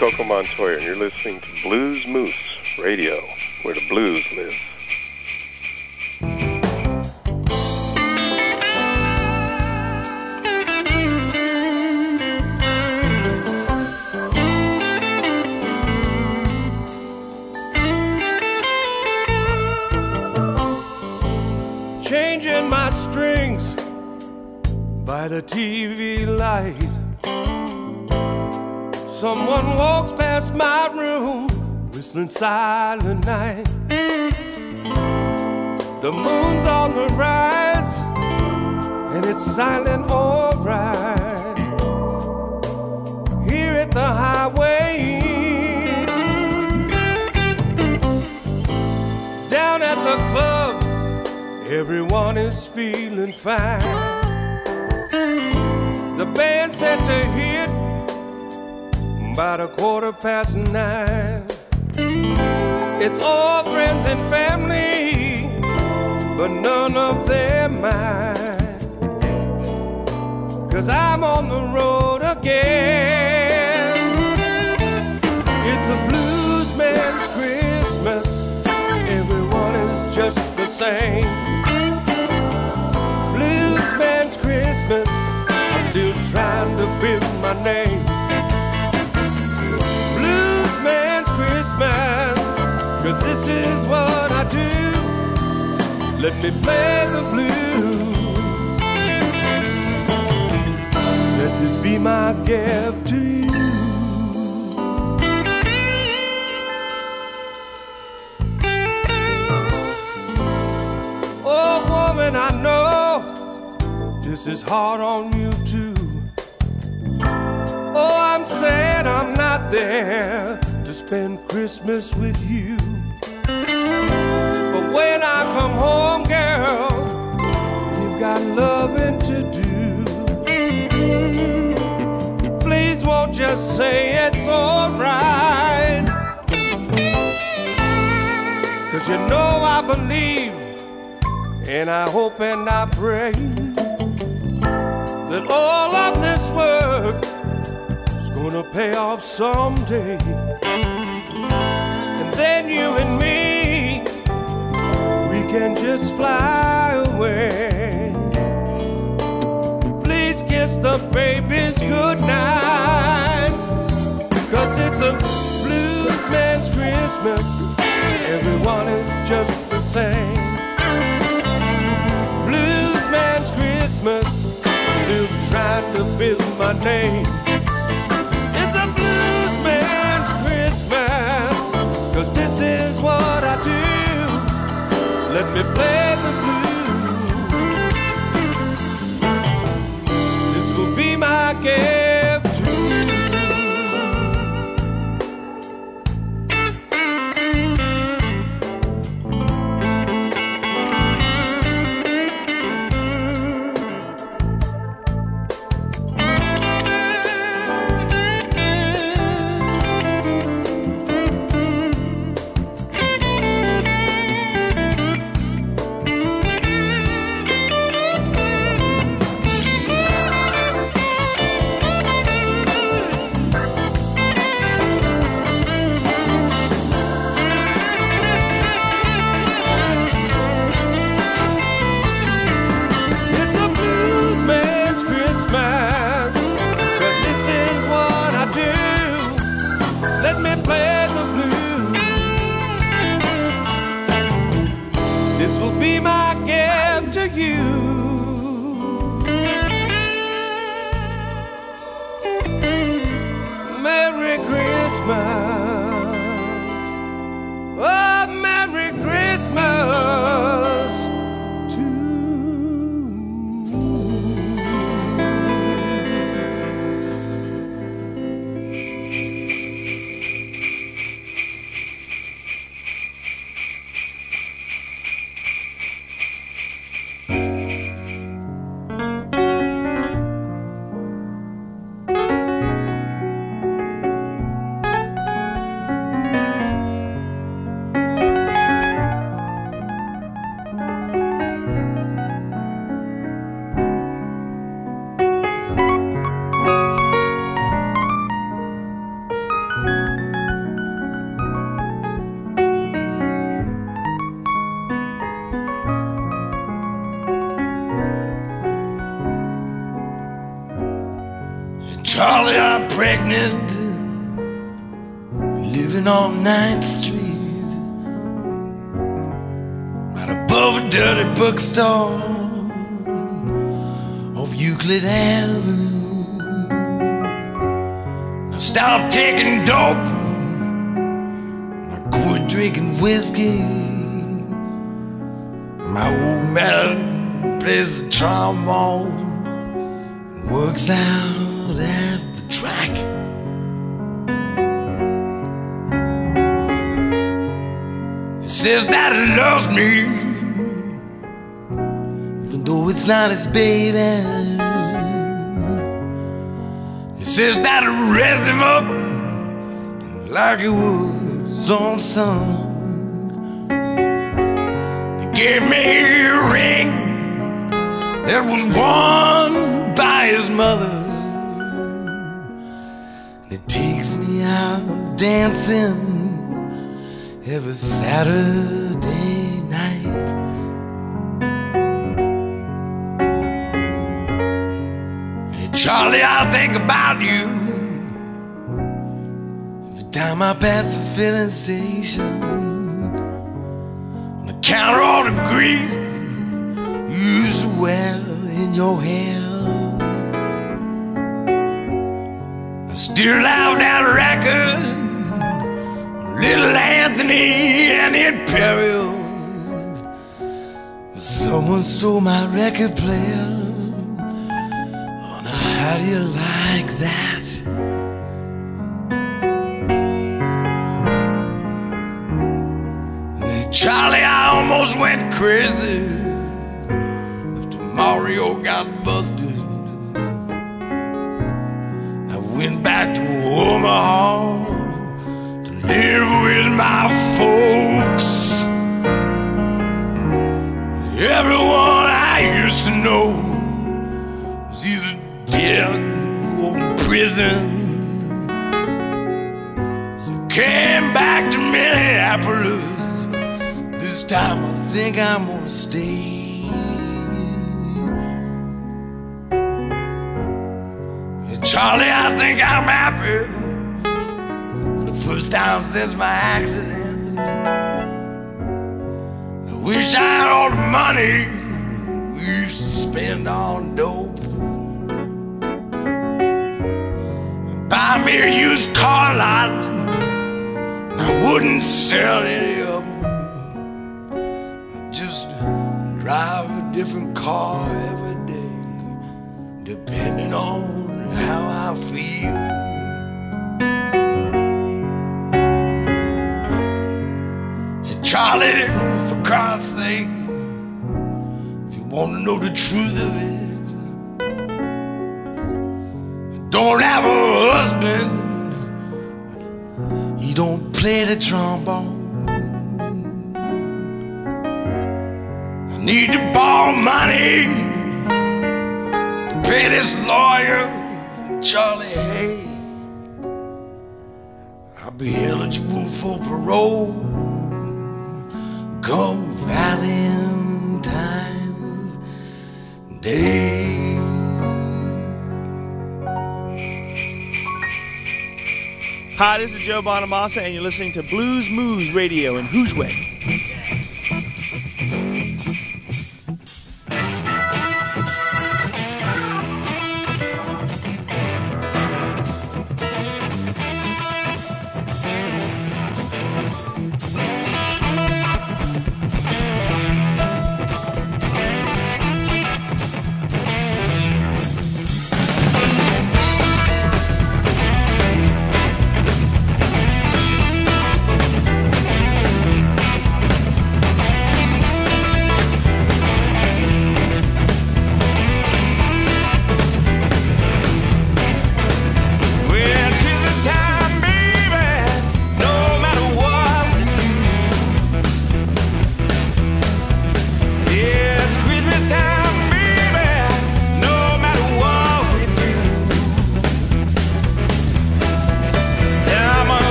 Coco Montoya, and you're listening to Blues Moose Radio, where the blues live. Changing my strings by the TV light Someone walks past my room, whistling silent night. The moon's on the rise, and it's silent alright. Here at the highway, down at the club, everyone is feeling fine. The band set to hit about a quarter past nine. It's all friends and family, but none of them mine. Cause I'm on the road again. It's a blues man's Christmas, everyone is just the same. Blues man's Christmas, I'm still trying to build my name. Cause this is what I do. Let me play the blues. Let this be my gift to you. Oh, woman, I know this is hard on you too. Oh, I'm sad I'm not there to spend Christmas with you. But when I come home, girl, you've got loving to do. Please won't just say it's alright. Cause you know I believe, and I hope and I pray that all of this work is gonna pay off someday. You and me, we can just fly away. Please kiss the babies goodnight. Cause it's a blues man's Christmas. Everyone is just the same. Blues man's Christmas. Still trying to build my name. Play drinking whiskey. My old man plays the trombone works out at the track. He says that he loves me, even though it's not his baby. He says that he raised him up like he was own son. He gave me a ring that was worn by his mother. And It takes me out dancing every Saturday night. Charlie, I think about you time I pass the filling station. all the grief you used to wear in your hair. I still have that record, Little Anthony and the Imperials. Someone stole my record player. Oh, now how do you like that? Charlie, I almost went crazy after Mario got busted. I went back to Omaha to live with my folks. Everyone I used to know was either dead or in prison. Time I think I'm gonna stay. Charlie, I think I'm happy for the first time since my accident. I wish I had all the money we used to spend on dope. Buy me a used car lot, I wouldn't sell any of them drive a different car every day, depending on how I feel. Charlie, for Christ's sake, if you want to know the truth of it, don't have a husband, he don't play the trombone. Need to borrow money to pay this lawyer, Charlie Hay. I'll be eligible for parole come Valentine's Day. Hi, this is Joe Bonamassa, and you're listening to Blues Moose Radio in Hoosway.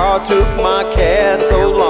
took my castle long.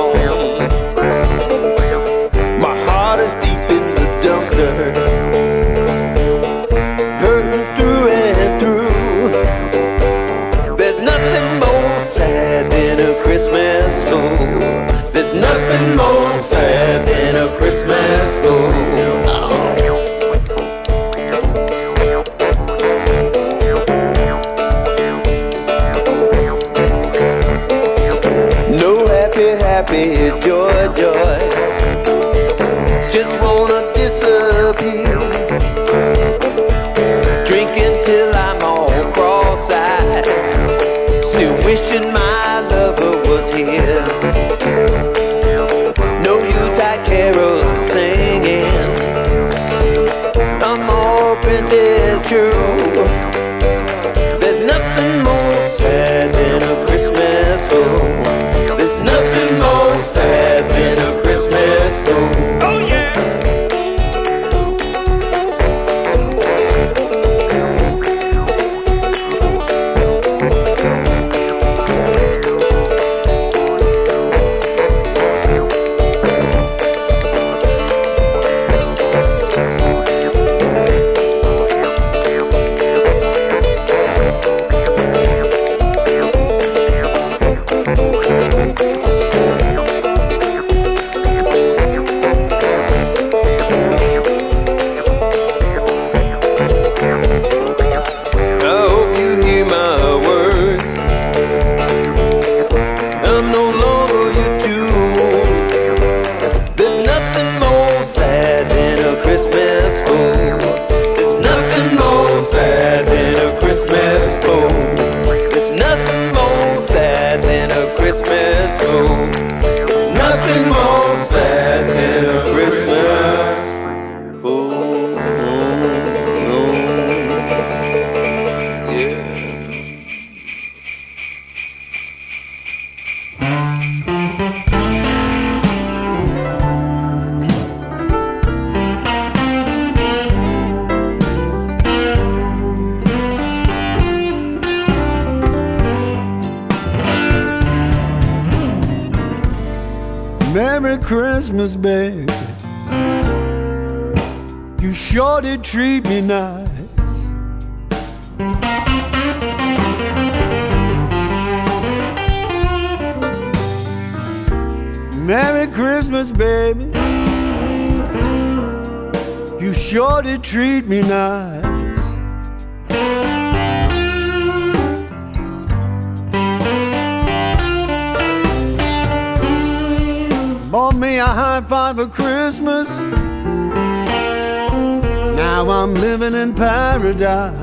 living in paradise.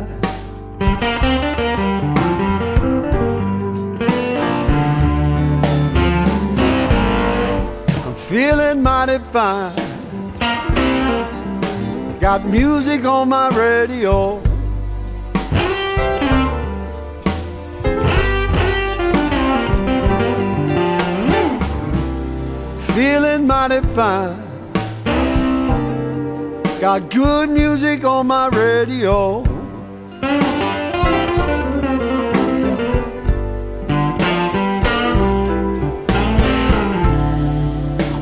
I'm feeling mighty fine. Got music on my radio. Feeling mighty fine Got good music on my radio.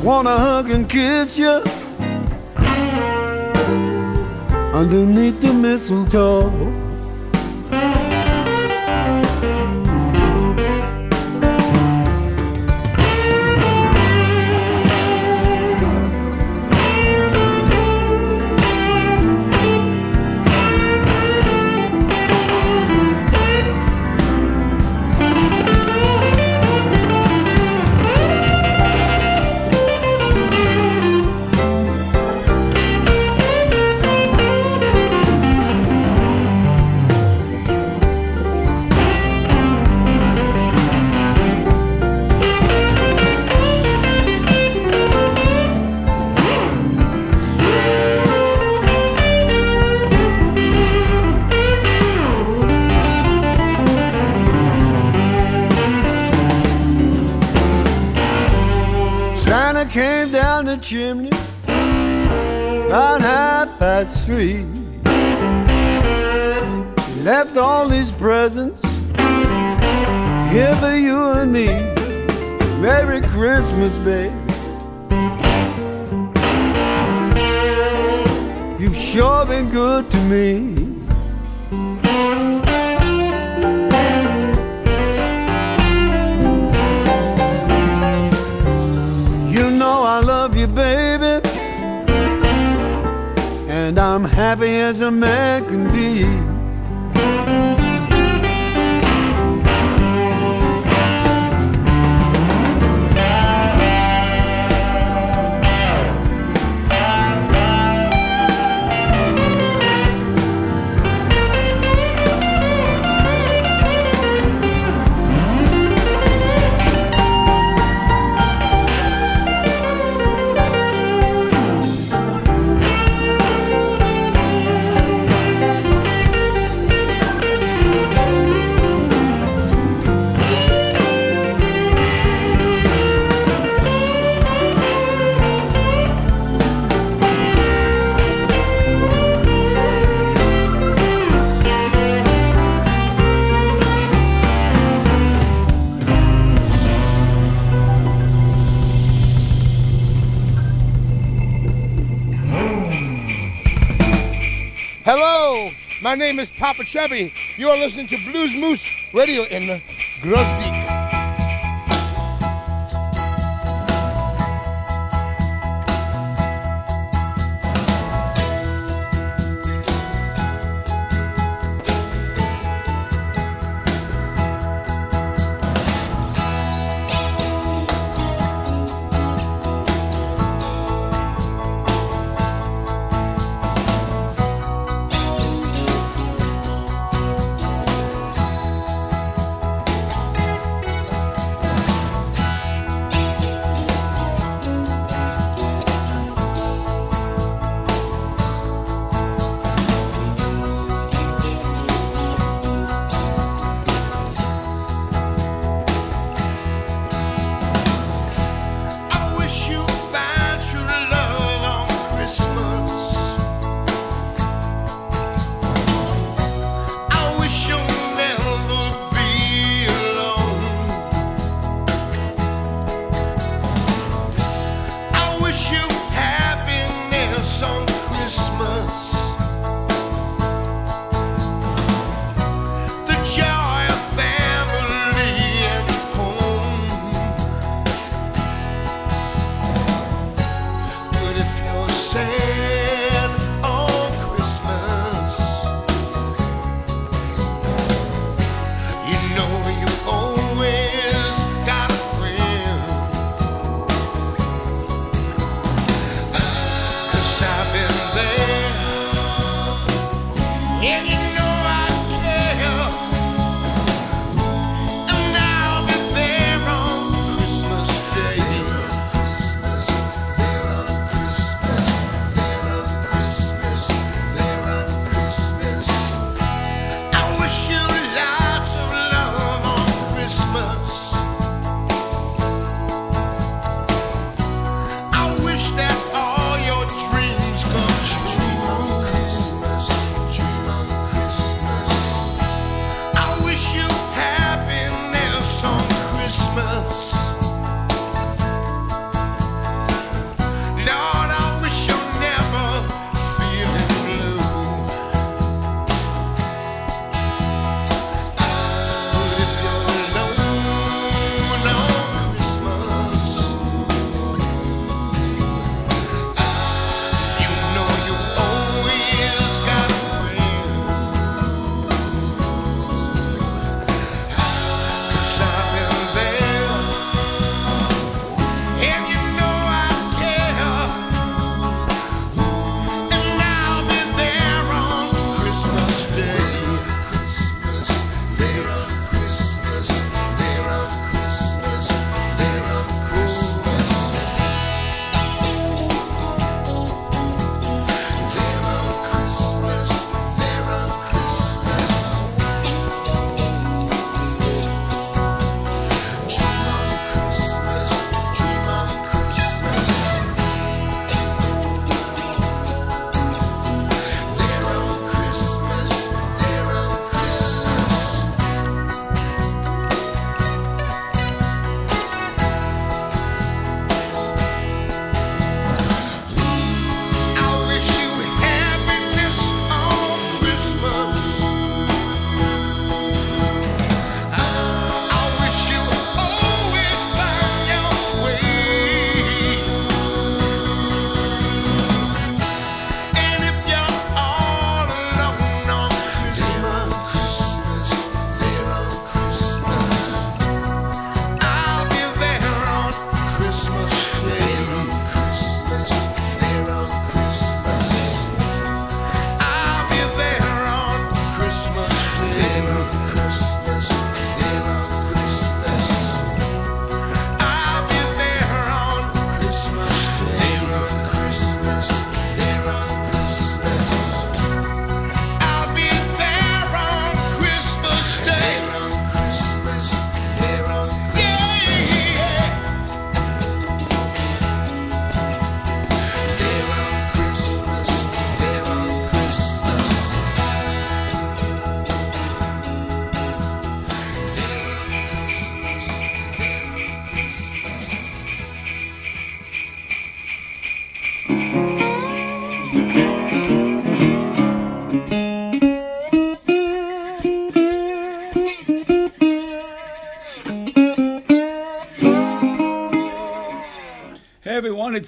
Wanna hug and kiss you underneath the mistletoe. Chimney about half past three. Left all these presents here for you and me. Merry Christmas, babe. You've sure been good to me. Happy as a man can be. My name is Papa Chubby. You are listening to Blues Moose Radio in Groesbeek.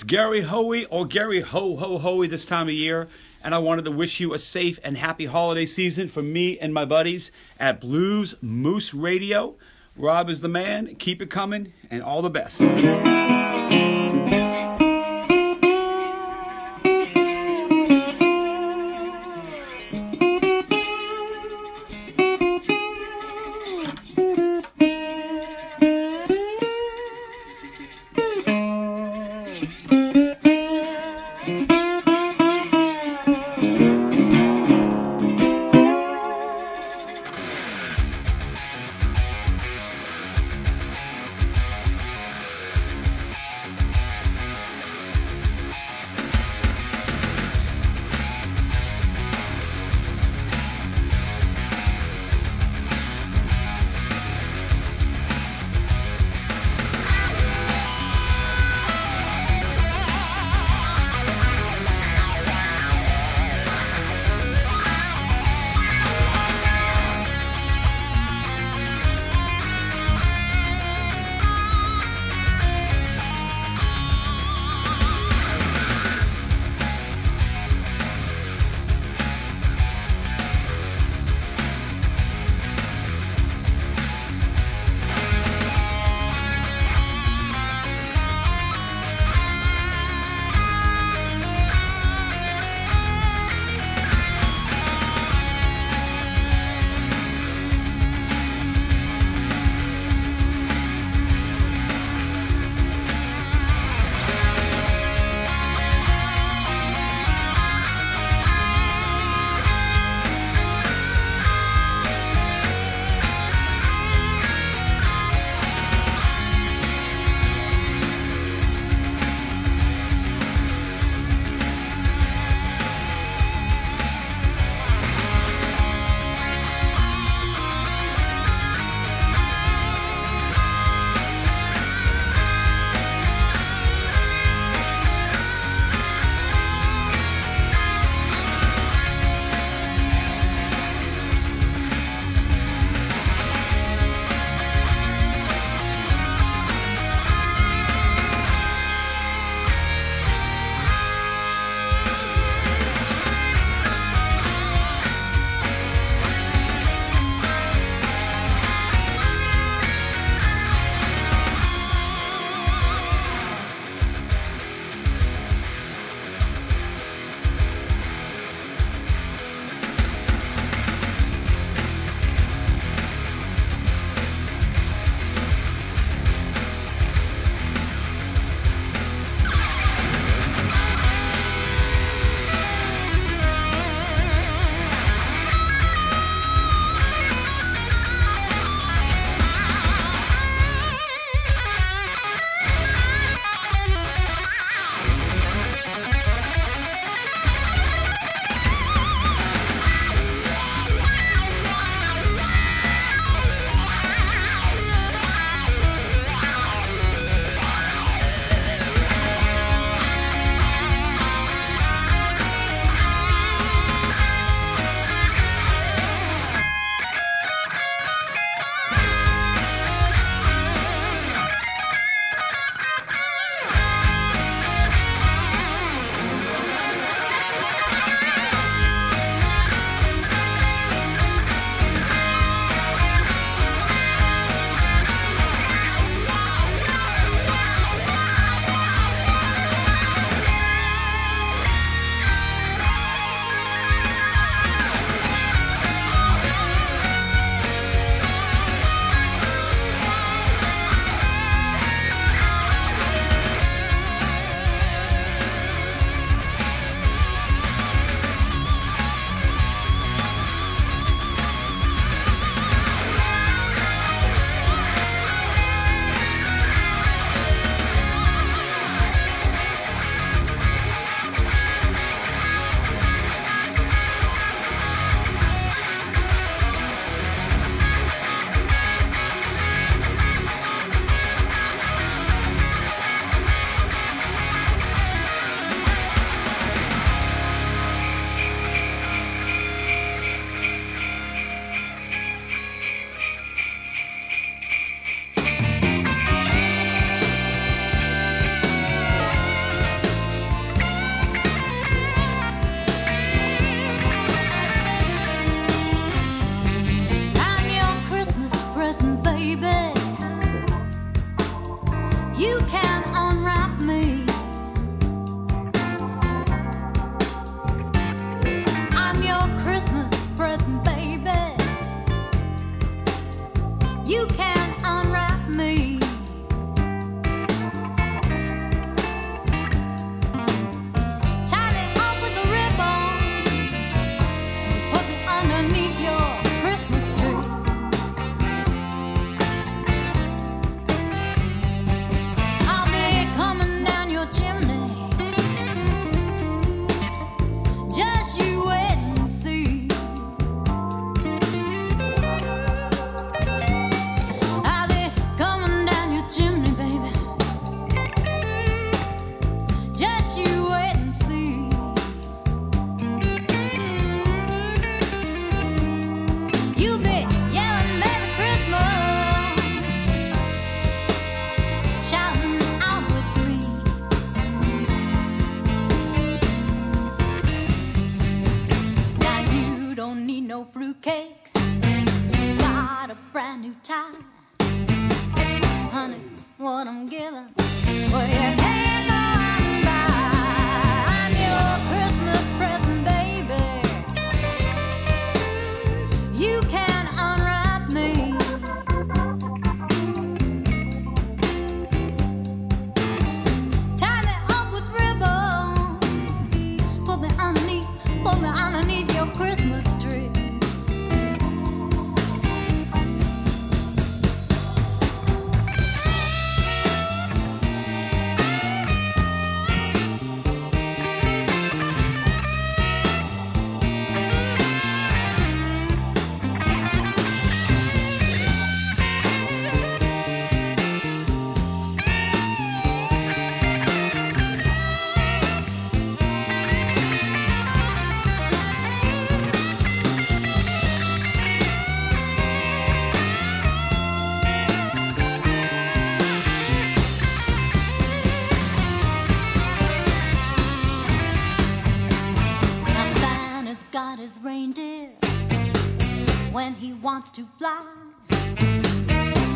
Gary Hoey or Gary Ho Ho Hoey this time of year, and I wanted to wish you a safe and happy holiday season from me and my buddies at Blues Moose Radio. Rob is the man, keep it coming, and all the best.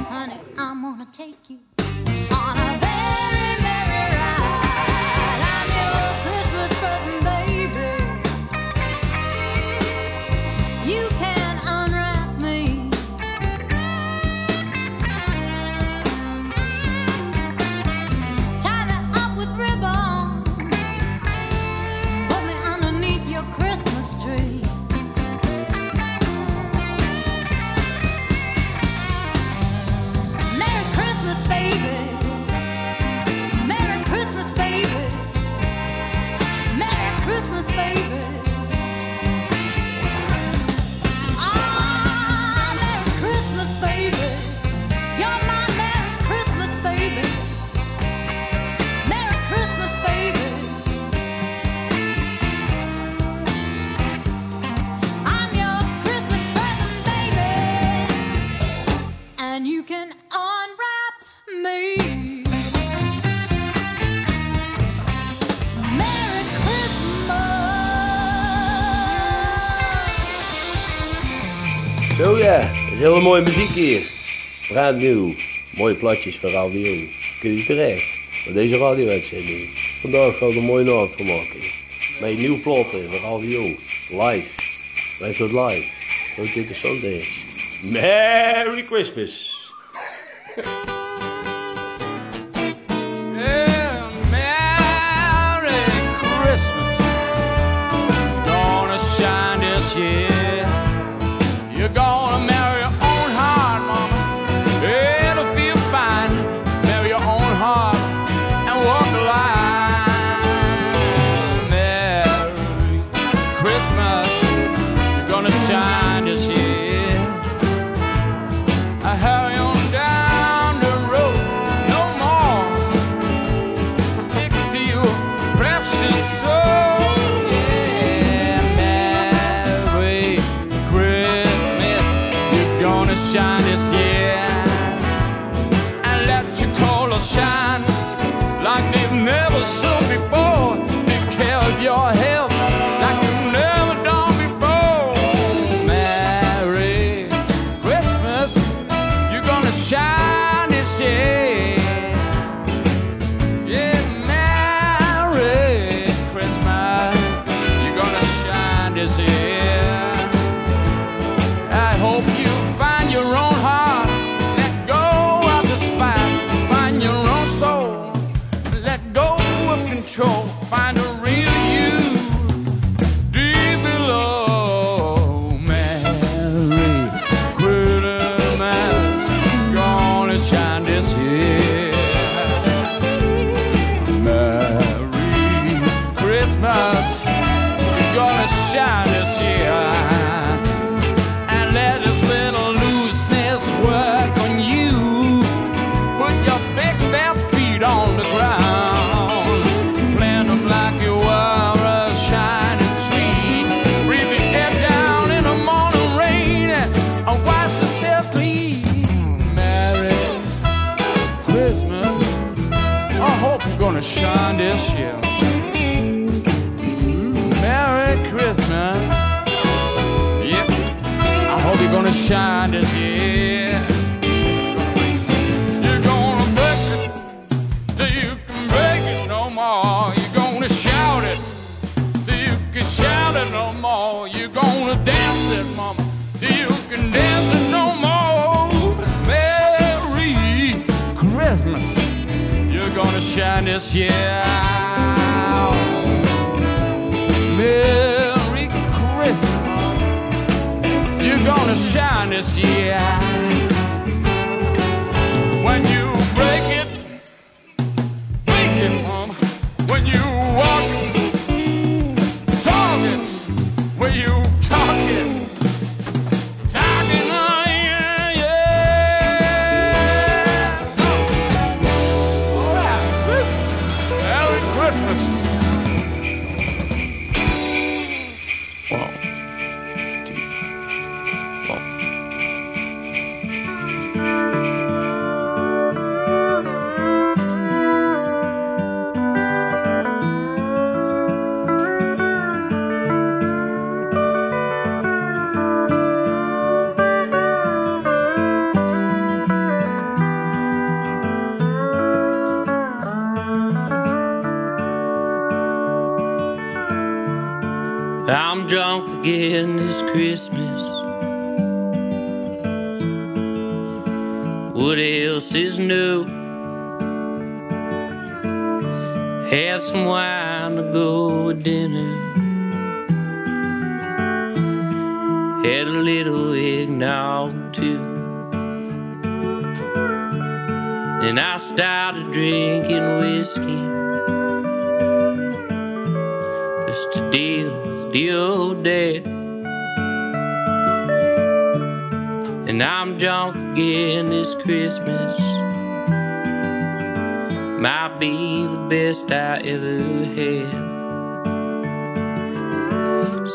Honey, I'm gonna take you. hele mooie muziek hier. Brand nieuw. Mooie platjes voor radio. Kun je terecht. Deze radio-uitzending. Vandaag gaat we een mooie naam van maken. Mijn nieuwe platen van radio. Live. Blijft het live. Ook interessant is. Merry Christmas. Year. Merry Christmas. You're gonna shine this year.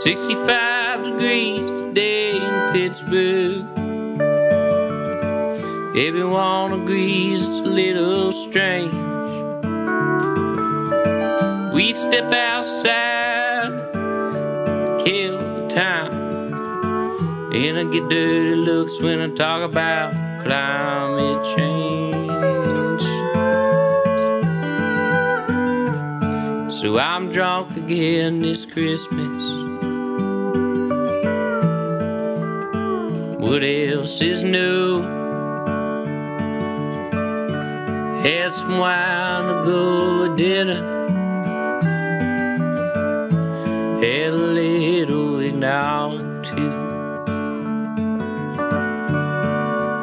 65 degrees today in Pittsburgh. Everyone agrees it's a little strange. We step outside, kill the time. And I get dirty looks when I talk about climate change. So I'm drunk again this Christmas. What else is new? Had some wine to go with dinner. Had a little eggnog too.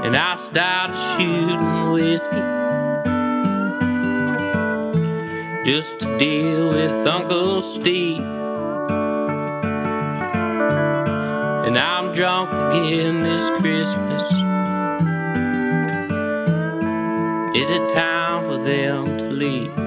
And I started shooting whiskey just to deal with Uncle Steve. Drunk again this Christmas. Is it time for them to leave?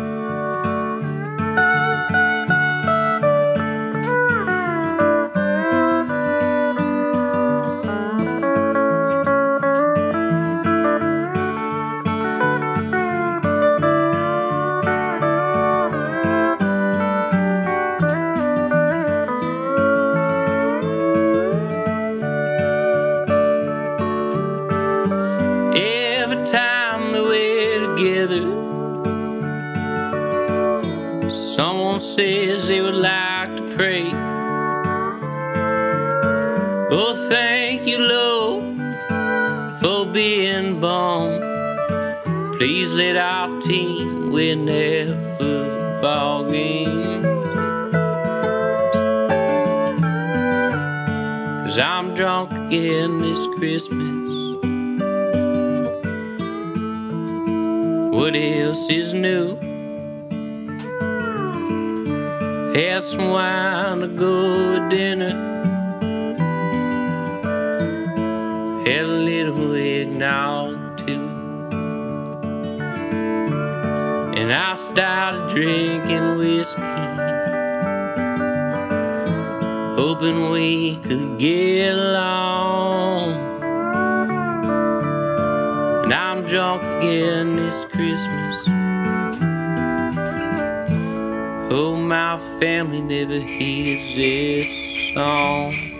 A little eggnog too. And I started drinking whiskey. Hoping we could get along. And I'm drunk again this Christmas. Oh, my family never hears this song.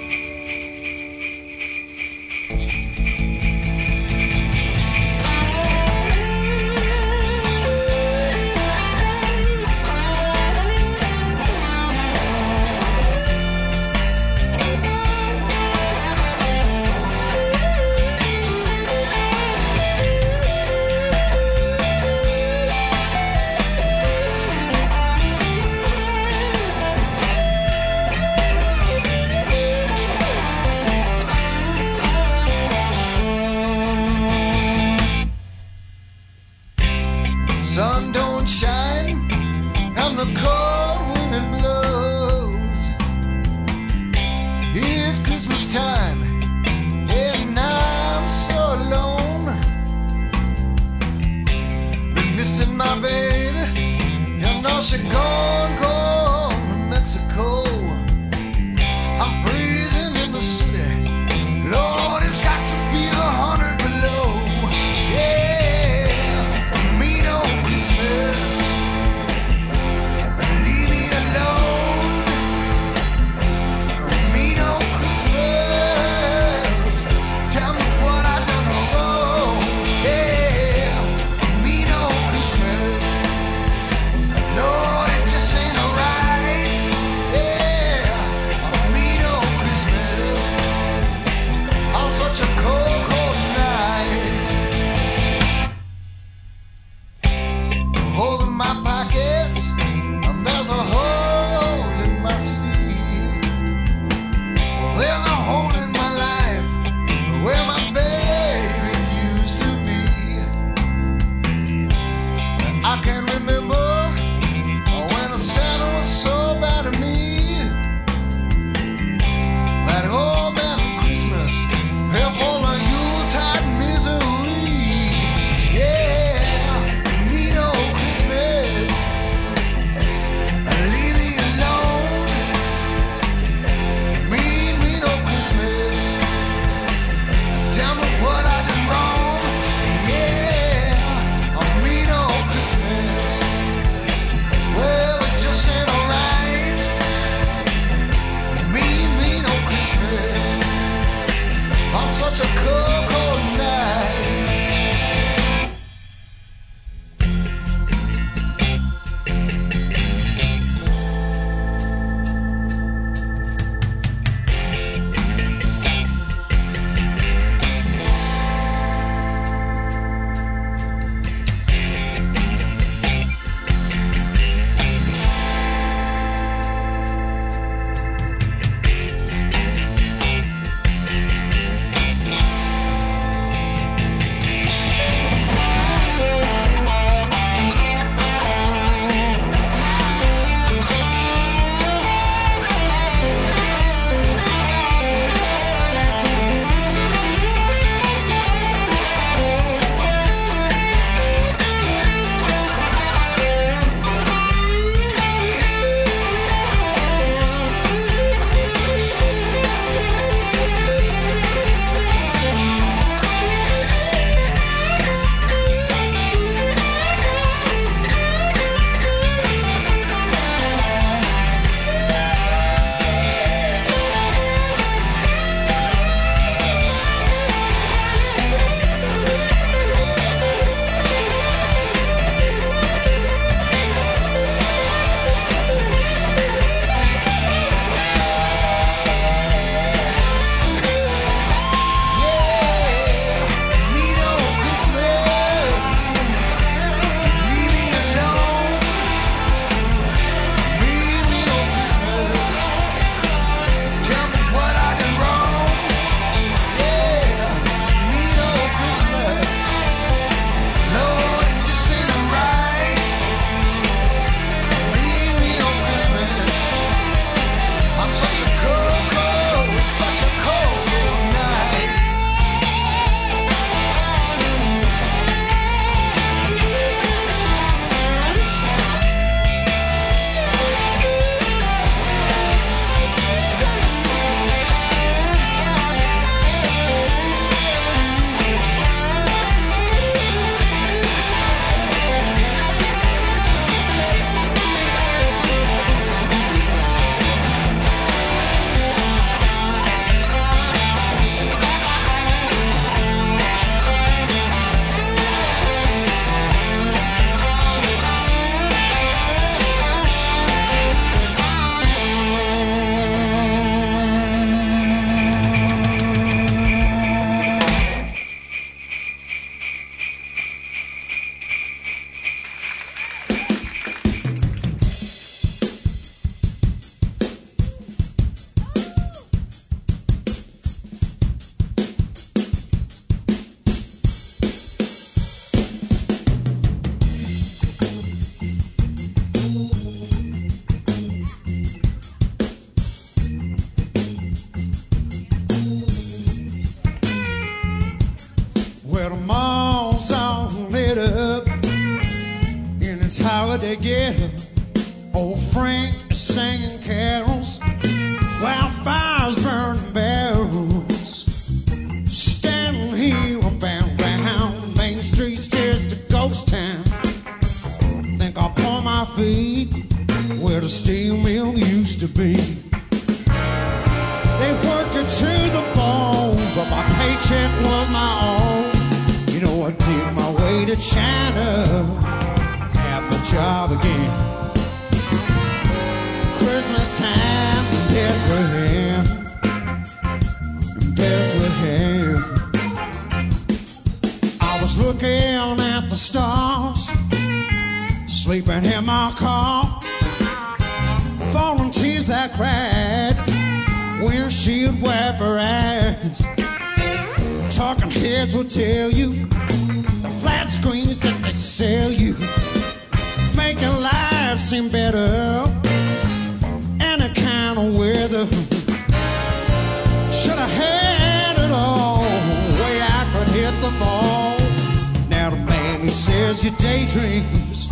your daydreams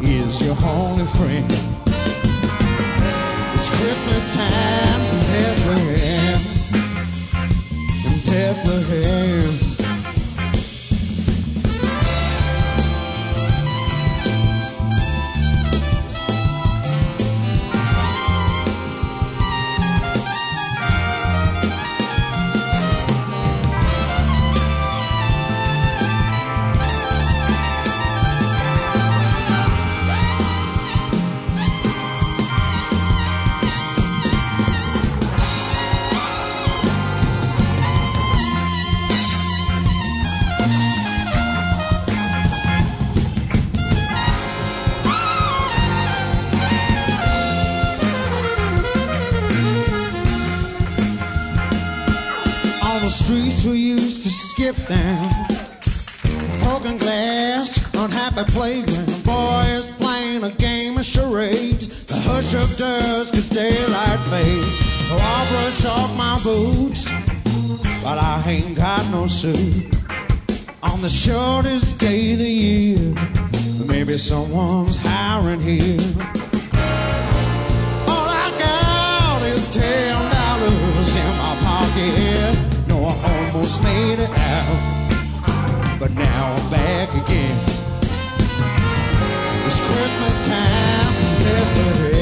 is your only friend. It's Christmas time in Bethlehem, in Bethlehem. suit on the shortest day of the year. Maybe someone's hiring here. All I got is ten dollars in my pocket. No, I almost made it out, but now I'm back again. It's Christmas time,